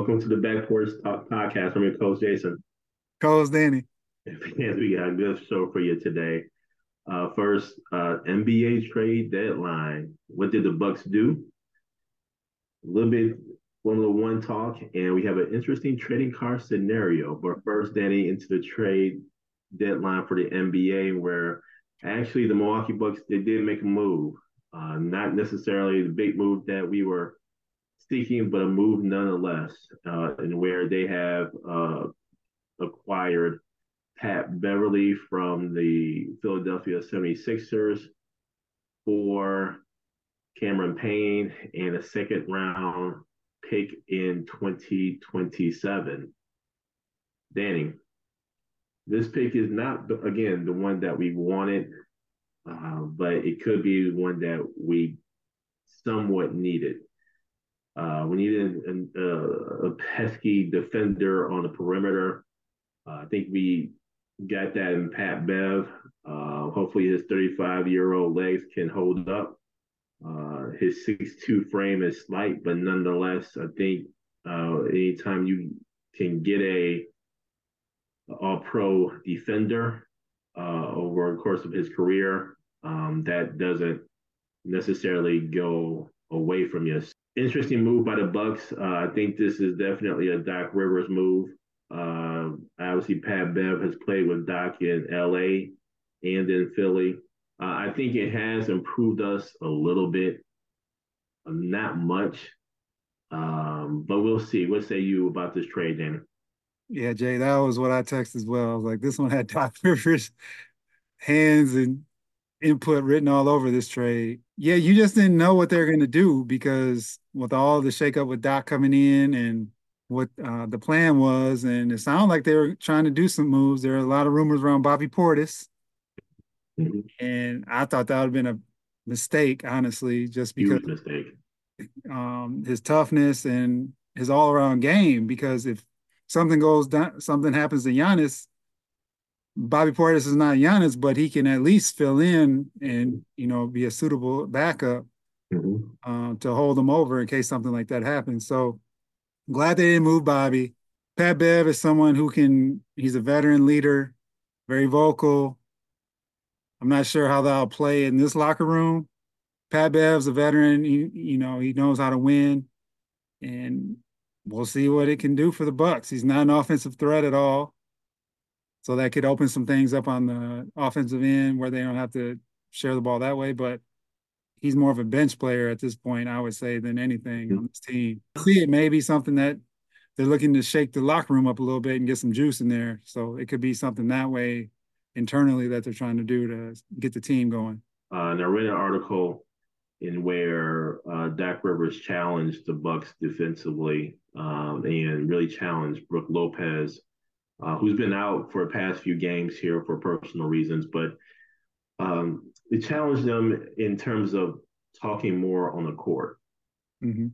Welcome to the Back Porch Talk podcast. I'm your coach, Jason. Co-host Danny. Yes, we got a good show for you today. Uh, first, uh, NBA trade deadline. What did the Bucks do? A little bit Formula One talk, and we have an interesting trading card scenario. But first, Danny, into the trade deadline for the NBA, where actually the Milwaukee Bucks they did make a move. Uh, not necessarily the big move that we were seeking, but a move nonetheless, uh, and where they have uh, acquired Pat Beverley from the Philadelphia 76ers for Cameron Payne and a second round pick in 2027. Danny, this pick is not, again, the one that we wanted, uh, but it could be one that we somewhat needed. Uh, we needed an, uh, a pesky defender on the perimeter. Uh, I think we got that in Pat Bev. Uh, hopefully, his 35 year old legs can hold up. Uh, his 6'2 frame is slight, but nonetheless, I think uh, anytime you can get a all pro defender over the course of his career, um, that doesn't necessarily go away from you. Interesting move by the Bucks. Uh, I think this is definitely a Doc Rivers move. Uh, obviously, Pat Bev has played with Doc in LA and in Philly. Uh, I think it has improved us a little bit, not much, um, but we'll see. What say you about this trade, Danny? Yeah, Jay, that was what I texted as well. I was like, this one had Doc Rivers' hands and input written all over this trade. Yeah, you just didn't know what they're going to do because with all the shakeup with Doc coming in and what uh, the plan was, and it sounded like they were trying to do some moves. There are a lot of rumors around Bobby Portis, mm-hmm. and I thought that would have been a mistake, honestly, just because um, his toughness and his all around game. Because if something goes down, something happens to Giannis, Bobby Portis is not Giannis, but he can at least fill in and you know be a suitable backup mm-hmm. uh, to hold them over in case something like that happens. So I'm glad they didn't move Bobby. Pat Bev is someone who can, he's a veteran leader, very vocal. I'm not sure how that'll play in this locker room. Pat Bev's a veteran. He, you know, he knows how to win. And we'll see what it can do for the Bucks. He's not an offensive threat at all. So that could open some things up on the offensive end where they don't have to share the ball that way. But he's more of a bench player at this point, I would say, than anything on this team. See, it may be something that they're looking to shake the locker room up a little bit and get some juice in there. So it could be something that way internally that they're trying to do to get the team going. Uh, and I read an article in where uh, Doc Rivers challenged the Bucks defensively um, and really challenged Brook Lopez, uh, who's been out for the past few games here for personal reasons, but um, it challenged them in terms of talking more on the court. Mm-hmm.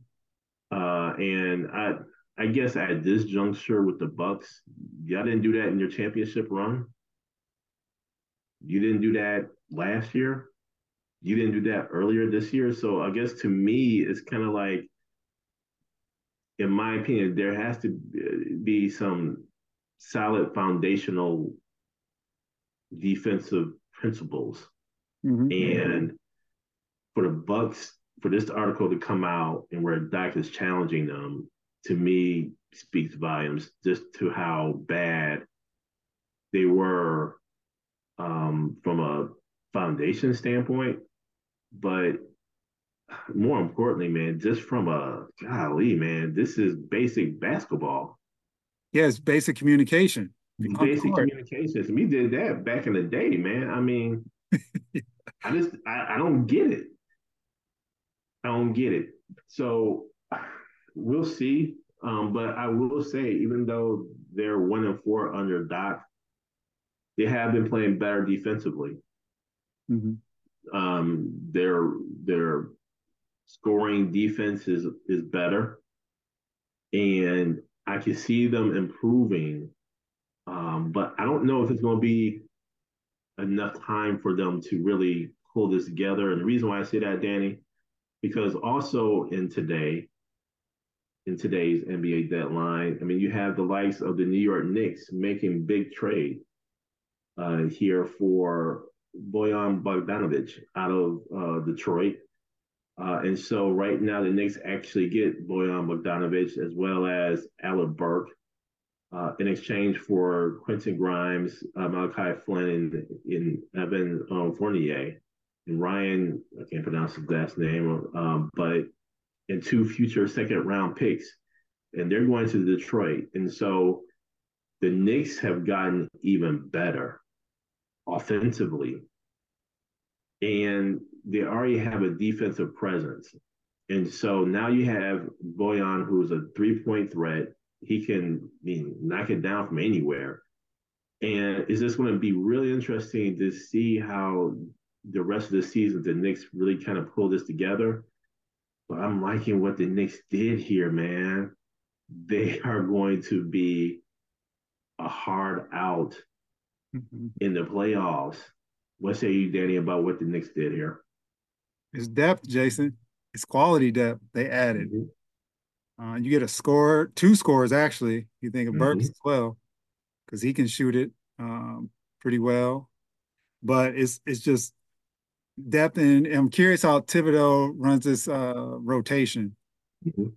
Uh, and I, I guess at this juncture with the Bucks, y'all didn't do that in your championship run. You didn't do that last year. You didn't do that earlier this year. So I guess to me, it's kind of like, in my opinion, there has to be some solid foundational defensive principles. Mm-hmm. And for the Bucks, for this article to come out and where Doc is challenging them, to me speaks volumes just to how bad they were um, from a foundation standpoint, but more importantly, man, just from a golly, man, this is basic basketball. Yes, yeah, basic communication basic communications. We did that back in the day, man. I mean, I just I, I don't get it. I don't get it. So we'll see. Um, but I will say, even though they're one and four under Doc, they have been playing better defensively. Mm-hmm. Um, their their scoring defense is is better, and I can see them improving. Um, but I don't know if it's going to be enough time for them to really pull this together. And the reason why I say that, Danny, because also in today, in today's NBA deadline, I mean, you have the likes of the New York Knicks making big trade uh, here for Bojan Bogdanovic out of uh, Detroit. Uh, and so right now the Knicks actually get Bojan Bogdanovic as well as Alec Burks uh, in exchange for Quentin Grimes, uh, Malachi Flynn, and, and Evan um, Fournier. And Ryan, I can't pronounce his last name, um, but and two future second round picks. And they're going to Detroit. And so the Knicks have gotten even better offensively. And they already have a defensive presence. And so now you have Bojan, who's a three point threat. He can I mean, knock it down from anywhere. And it's just going to be really interesting to see how the rest of the season the Knicks really kind of pull this together. But I'm liking what the Knicks did here, man. They are going to be a hard out mm-hmm. in the playoffs. What say you, Danny, about what the Knicks did here? It's depth, Jason. It's quality depth they added. Mm-hmm. Uh, you get a score, two scores actually. You think of mm-hmm. Burks as well, because he can shoot it um, pretty well. But it's it's just depth, and I'm curious how Thibodeau runs this uh, rotation. Mm-hmm.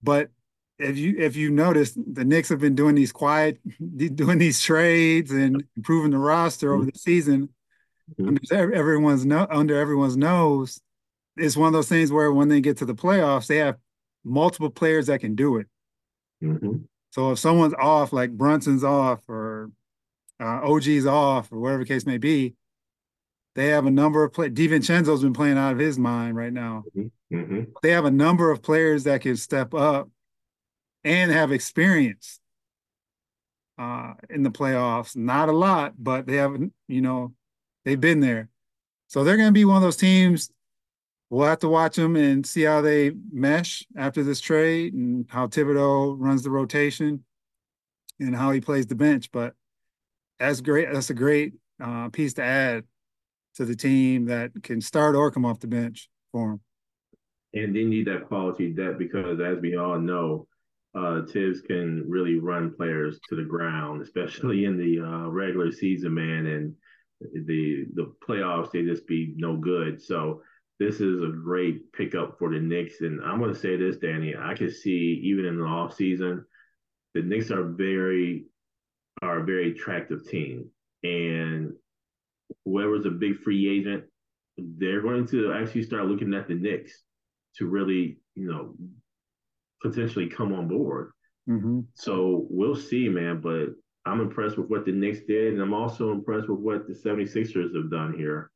But if you if you notice, the Knicks have been doing these quiet, doing these trades and improving the roster over mm-hmm. the season. Mm-hmm. Under everyone's no, under everyone's nose, it's one of those things where when they get to the playoffs, they have multiple players that can do it. Mm-hmm. So if someone's off, like Brunson's off or uh, OG's off or whatever the case may be, they have a number of play. DiVincenzo's been playing out of his mind right now. Mm-hmm. mm-hmm. They have a number of players that can step up and have experience uh, in the playoffs. Not a lot, but they have, you know, they've been there. So they're going to be one of those teams. We'll have to watch them and see how they mesh after this trade and how Thibodeau runs the rotation and how he plays the bench. But that's great. That's a great uh, piece to add to the team that can start or come off the bench for him. And they need that quality depth because, as we all know, uh, Thibs can really run players to the ground, especially in the uh, regular season, man. And the the playoffs, they just be no good. So this is a great pickup for the Knicks. And I'm going to say this, Danny, I can see even in the off season, the Knicks are very are a very attractive team. And whoever's a big free agent, they're going to actually start looking at the Knicks to really, you know, potentially come on board. Mm-hmm. So we'll see, man. But I'm impressed with what the Knicks did, and I'm also impressed with what the 76ers have done here.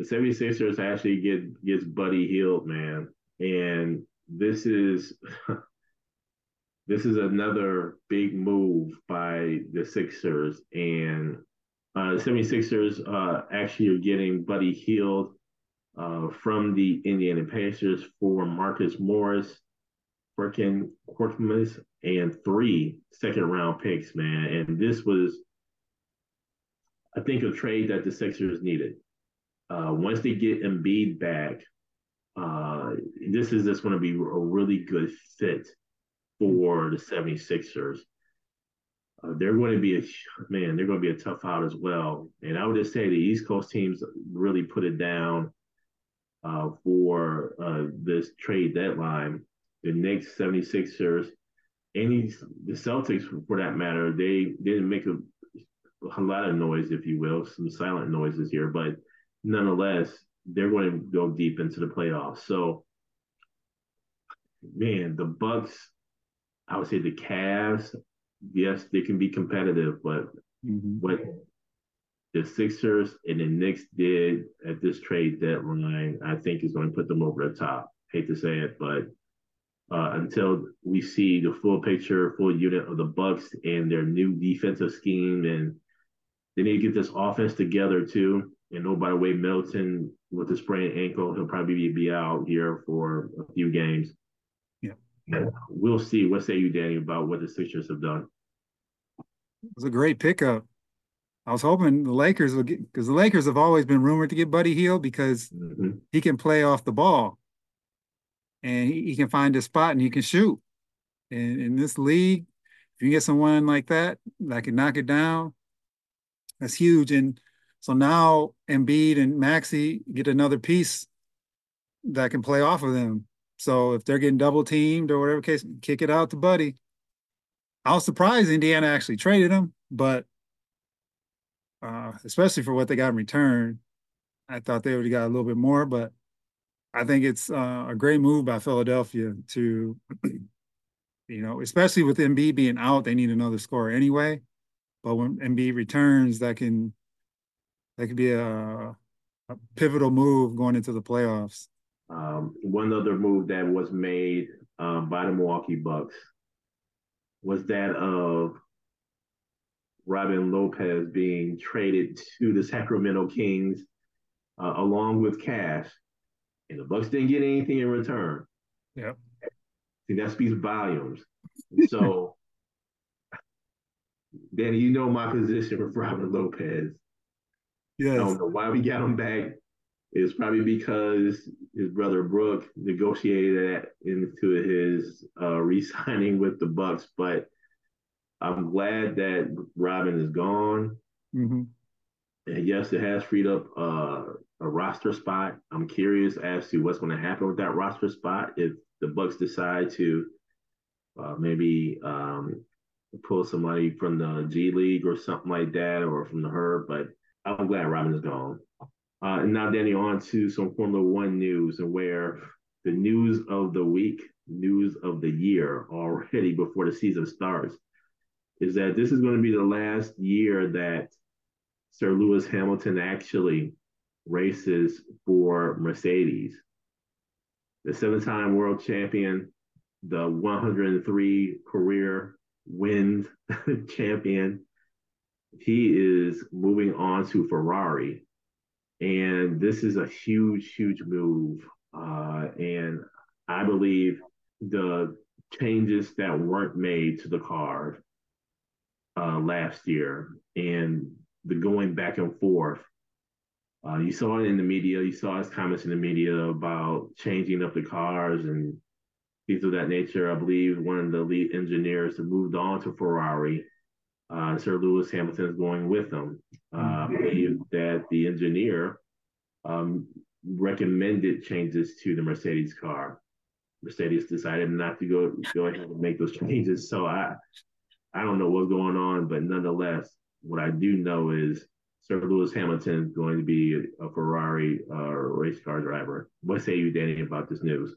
The 76ers actually get gets Buddy Hield, man. And this is this is another big move by the Sixers. And uh, the 76ers uh, actually are getting Buddy Hield uh, from the Indiana Pacers for Marcus Morris, Furkan Korkmaz, and three second round picks, man. And this was, I think, a trade that the Sixers needed. Uh, once they get Embiid back, uh, this is just going to be a really good fit for the 76ers uh, they're going to be a man. They're going to be a tough out as well. And I would just say the East Coast teams really put it down uh, for uh, this trade deadline. The Knicks, 76ers, any the Celtics for that matter, they didn't make a, a lot of noise, if you will, some silent noises here, but nonetheless, they're going to go deep into the playoffs. So, man, the Bucks, I would say the Cavs yes, they can be competitive, but mm-hmm. what the Sixers and the Knicks did at this trade deadline, I think is going to put them over the top. Hate to say it, but uh, until we see the full picture, full unit of the Bucks and their new defensive scheme, and they need to get this offense together too. And oh, by the way, Middleton with the sprained ankle, he'll probably be out here for a few games. Yeah, and we'll see. What say you, Danny, about what the Sixers have done? It was a great pickup. I was hoping the Lakers would get because the Lakers have always been rumored to get Buddy Hield because mm-hmm. he can play off the ball and he, he, can find a spot and he can shoot. And in this league, if you get someone like that that can knock it down, that's huge. And so now Embiid and Maxey get another piece that can play off of them. So if they're getting double teamed or whatever case, kick it out to Buddy. I was surprised Indiana actually traded him, but uh, especially for what they got in return, I thought they would have got a little bit more. But I think it's uh, a great move by Philadelphia to, you know, especially with Embiid being out, they need another scorer anyway. But when Embiid returns, that can that could be a, a pivotal move going into the playoffs. Um, one other move that was made um, by the Milwaukee Bucks was that of Robin Lopez being traded to the Sacramento Kings uh, along with cash and the Bucks didn't get anything in return. Yep. See, that speaks volumes. So, Danny, you know my position with Robin Lopez. Yes. I don't know why we got him back. It's probably because his brother Brook negotiated that into his uh, re-signing with the Bucks. But I'm glad that Robin is gone. Mm-hmm. And yes, it has freed up uh, a roster spot. I'm curious as to what's going to happen with that roster spot if the Bucks decide to uh, maybe um, pull somebody from the G League or something like that, or from the Herd. But I'm glad Robin is gone. Uh, and now, Danny, on to some Formula One news, and where the news of the week, news of the year already before the season starts, is that this is going to be the last year that Sir Lewis Hamilton actually races for Mercedes. The seven time world champion, the 103 career wins champion, he is moving on to Ferrari. And this is a huge, huge move. Uh, and I believe the changes that weren't made to the car uh, last year and the going back and forth uh, you saw it in the media. You saw his comments in the media about changing up the cars and things of that nature. I believe one of the lead engineers moved on to Ferrari. Uh, Sir Lewis Hamilton is going with them. Uh, I believe that the engineer um, recommended changes to the Mercedes car. Mercedes decided not to go go ahead and make those changes. So I I don't know what's going on, but nonetheless, what I do know is Sir Lewis Hamilton is going to be a Ferrari uh, race car driver. What say you, Danny, about this news?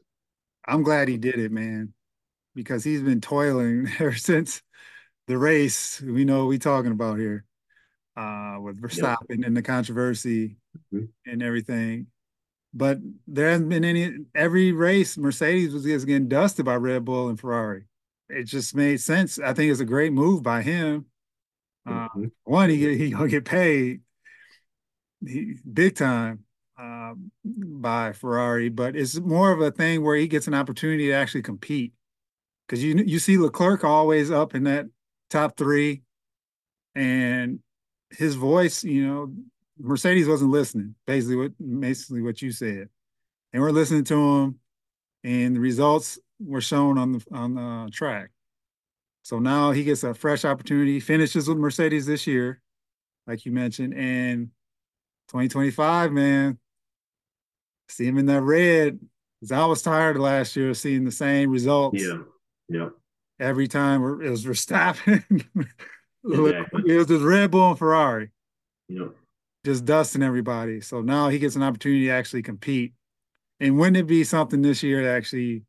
I'm glad he did it, man, because he's been toiling ever since the race. We know we talking about here uh, with Verstappen yep. and the controversy mm-hmm. and everything. But there hasn't been any. Every race, Mercedes was just getting dusted by Red Bull and Ferrari. It just made sense. I think it's a great move by him. Uh, mm-hmm. One, he he gonna get paid, he, big time uh, by Ferrari, but it's more of a thing where he gets an opportunity to actually compete. Because you you see Leclerc always up in that top three, and his voice, you know, Mercedes wasn't listening. Basically, what basically what you said, and we're listening to him, and the results were shown on the on the track. So now he gets a fresh opportunity. Finishes with Mercedes this year, like you mentioned, and 2025, man. See him in that red. Cause I was tired last year of seeing the same results. Yeah. Yeah. Every time it was Verstappen. exactly. it was just Red Bull and Ferrari. Yeah. Just dusting everybody. So now he gets an opportunity to actually compete. And wouldn't it be something this year to actually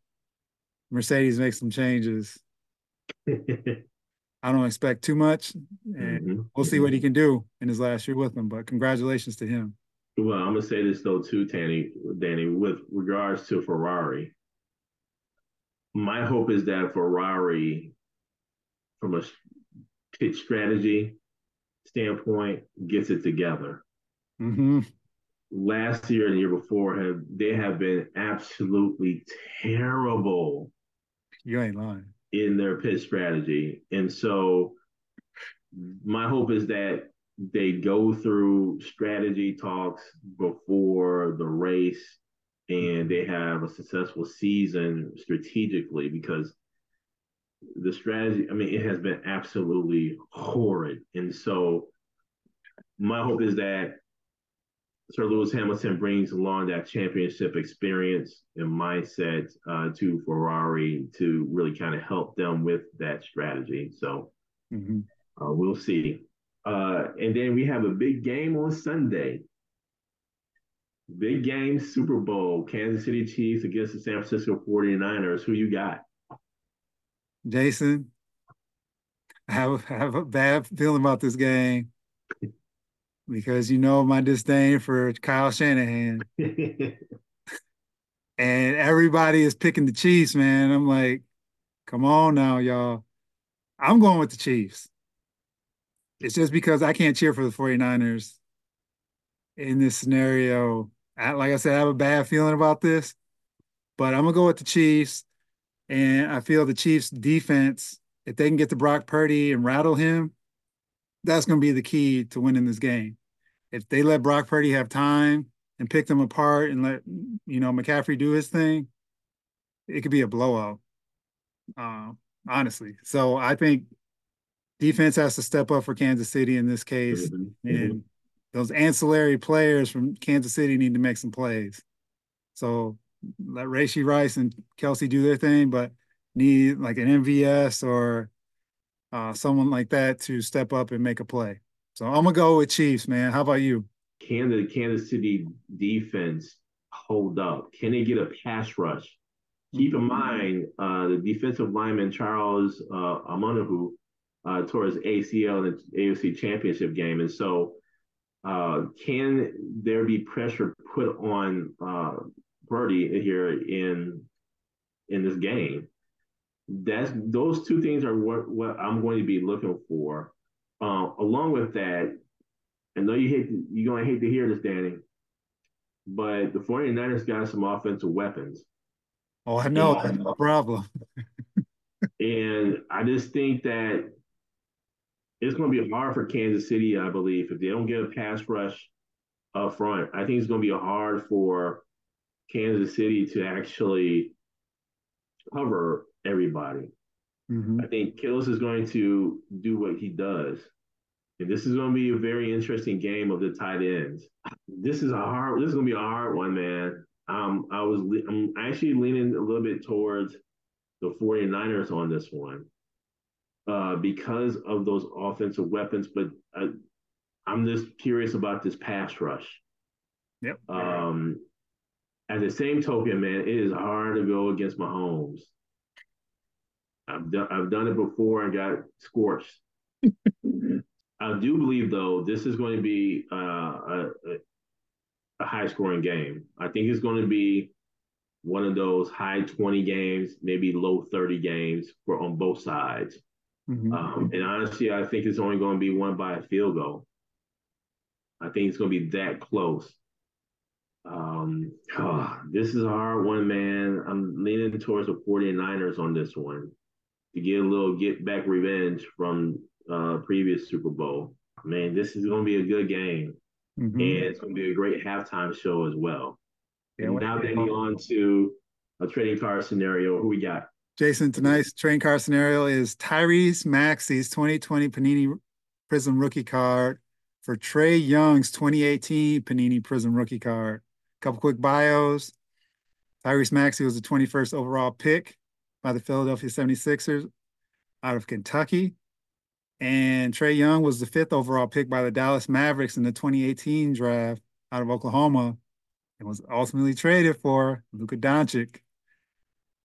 Mercedes make some changes? I don't expect too much, and mm-hmm. we'll see what he can do in his last year with them. But congratulations to him. Well, I'm gonna say this though too, Danny. Danny, with regards to Ferrari, my hope is that Ferrari, from a pitch strategy standpoint, gets it together. Mm-hmm. Last year and the year before have they have been absolutely terrible. You ain't lying. In their pitch strategy. And so my hope is that they go through strategy talks before the race and they have a successful season strategically because the strategy, I mean, it has been absolutely horrid. And so my hope is that Sir Lewis Hamilton brings along that championship experience and mindset uh, to Ferrari to really kind of help them with that strategy. So mm-hmm. uh, we'll see. Uh, and then we have a big game on Sunday. Big game, Super Bowl, Kansas City Chiefs against the San Francisco 49ers. Who you got? Jason, I have, I have a bad feeling about this game because you know my disdain for Kyle Shanahan. and everybody is picking the Chiefs, man. I'm like, come on now, y'all. I'm going with the Chiefs. It's just because I can't cheer for the 49ers in this scenario. I, like I said, I have a bad feeling about this, but I'm gonna go with the Chiefs. And I feel the Chiefs defense, if they can get to Brock Purdy and rattle him, that's gonna be the key to winning this game. If they let Brock Purdy have time and pick them apart and let you know McCaffrey do his thing, it could be a blowout. Uh, honestly. So I think defense has to step up for Kansas City in this case. Mm-hmm. And those ancillary players from Kansas City need to make some plays. So let Rashee Rice and Kelce do their thing, but need like an MVS or uh, someone like that to step up and make a play. So I'm gonna go with Chiefs, man. How about you? Can the Kansas City defense hold up? Can they get a pass rush? Keep in mind, uh, the defensive lineman Charles uh, Omenihu uh, towards ACL and the AFC Championship game, and so uh, can there be pressure put on uh, Purdy here in in this game? That's those two things are what, what I'm going to be looking for. Uh, along with that, I know you hate you're going to hate to hear this, Danny, but the 49ers got some offensive weapons. Oh, I know. That's no problem. and I just think that it's going to be hard for Kansas City, I believe, if they don't get a pass rush up front. I think it's going to be hard for Kansas City to actually cover everybody. Mm-hmm. I think Kills is going to do what he does. And this is going to be a very interesting game of the tight ends. This is a hard. This is going to be a hard one, man. Um, I was I'm actually leaning a little bit towards the 49ers on this one uh, because of those offensive weapons. But I, I'm just curious about this pass rush. Yep. Um, at the same token, man, it is hard to go against Mahomes. I've done I've done it before and got scorched. I do believe though this is going to be uh, a, a high scoring game. I think it's going to be one of those high 20 games, maybe low 30 games for on both sides. Mm-hmm. Um, and honestly, I think it's only going to be won by a field goal. I think it's going to be that close. Um, oh, this is a hard one, man. I'm leaning towards the 49ers on this one to get a little get back revenge from uh, previous Super Bowl. Man, this is going to be a good game. Mm-hmm. And it's going to be a great halftime show as well. Yeah, and now getting on to a trading card scenario. Who we got? Jason, tonight's train car scenario is Tyrese Maxey's 2020 Panini Prizm rookie card for Trae Young's 2018 Panini Prizm rookie card. A Couple quick bios. Tyrese Maxey was the 21st overall pick by the Philadelphia 76ers out of Kentucky. And Trae Young was the fifth overall pick by the Dallas Mavericks in the 2018 draft out of Oklahoma and was ultimately traded for Luka Doncic.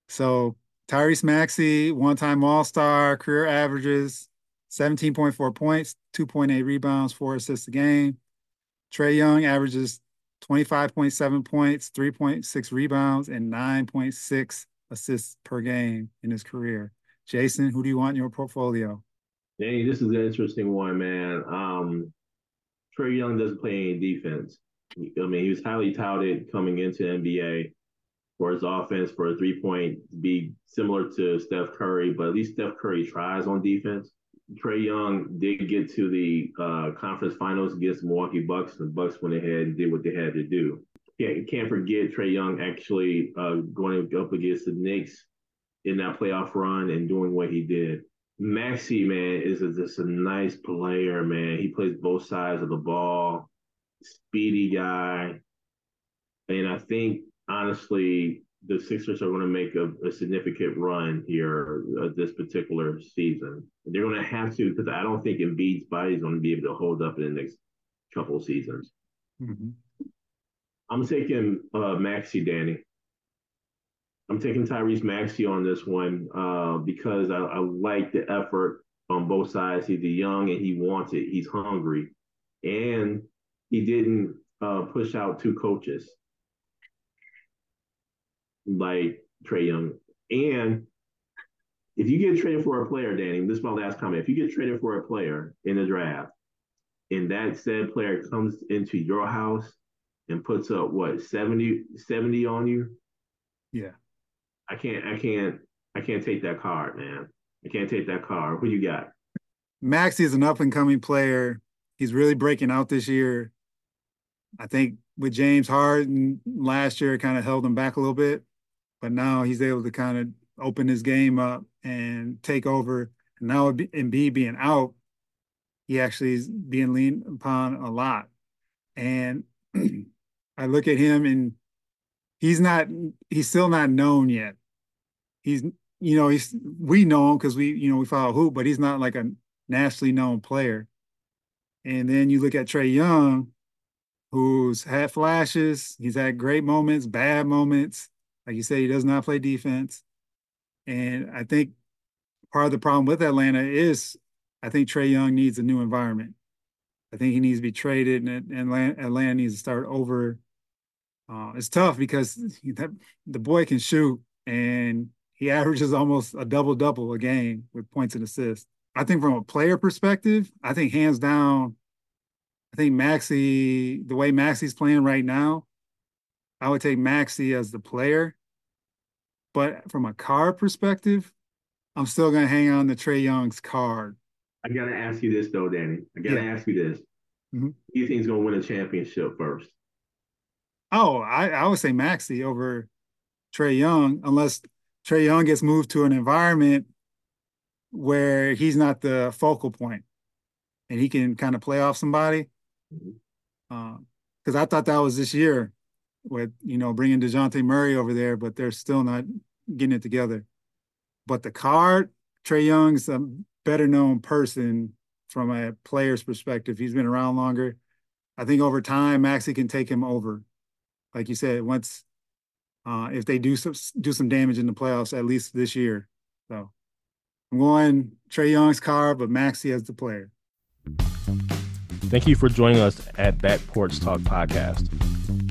So Tyrese Maxey, one-time All-Star, career averages 17.4 points, 2.8 rebounds, four assists a game. Trae Young averages 25.7 points, 3.6 rebounds, and 9.6 assists per game in his career. Jason, who do you want in your portfolio? Danny, this is an interesting one, man. Um, Trae Young doesn't play any defense. I mean, he was highly touted coming into NBA for his offense, for a three point, be similar to Steph Curry, but at least Steph Curry tries on defense. Trae Young did get to the uh, conference finals against Milwaukee Bucks. The Bucks went ahead and did what they had to do. Can't forget Trae Young actually uh, going up against the Knicks in that playoff run and doing what he did. Maxey, man, is a, just a nice player, man. He plays both sides of the ball, speedy guy. And I think, honestly, the Sixers are going to make a, a significant run here uh, this particular season. They're going to have to because I don't think Embiid's body is going to be able to hold up in the next couple of seasons. Mm-hmm. I'm taking uh, Maxey, Danny. I'm taking Tyrese Maxey on this one uh, because I, I, like the effort on both sides. He's young and he wants it. He's hungry, and he didn't uh, push out two coaches like Trae Young. And if you get traded for a player, Danny, this is my last comment. If you get traded for a player in the draft, and that said player comes into your house and puts up what 70, 70 on you, yeah, I can't, I can't, I can't take that card, man. I can't take that card. Who you got? Maxey is an up and coming player. He's really breaking out this year. I think with James Harden last year, kind of held him back a little bit, but now he's able to kind of open his game up and take over. And now Embiid being out, he actually is being leaned upon a lot. And I look at him and he's not, he's still not known yet he's you know he's we know him because we you know we follow hoop, but he's not like a nationally known player. And then you look at Trae Young, who's had flashes. He's had great moments, bad moments. Like you said, he does not play defense. And I think part of the problem with Atlanta is I think Trae Young needs a new environment. I think he needs to be traded, and, and Atlanta needs to start over. Uh, it's tough because that, the boy can shoot, and he averages almost a double double a game with points and assists. I think from a player perspective, I think hands down, I think Maxey, the way Maxey's playing right now, I would take Maxey as the player. But from a card perspective, I'm still going to hang on to Trae Young's card. I got to ask you this, though, Danny. I got to yeah. ask you this. Mm-hmm. Who do you think is going to win a championship first? Oh, I, I would say Maxey over Trae Young, unless Trae Young gets moved to an environment where he's not the focal point and he can kind of play off somebody. Because mm-hmm. uh, I thought that was this year with, you know, bringing DeJounte Murray over there, but they're still not getting it together. But the card, Trae Young's a better known person from a player's perspective. He's been around longer. I think over time, Maxey can take him over. Like you said, once uh, if they do some do some damage in the playoffs at least this year. So I'm going Trae Young's car, but Maxey as the player. Thank you for joining us at Back Porch Talk Podcast.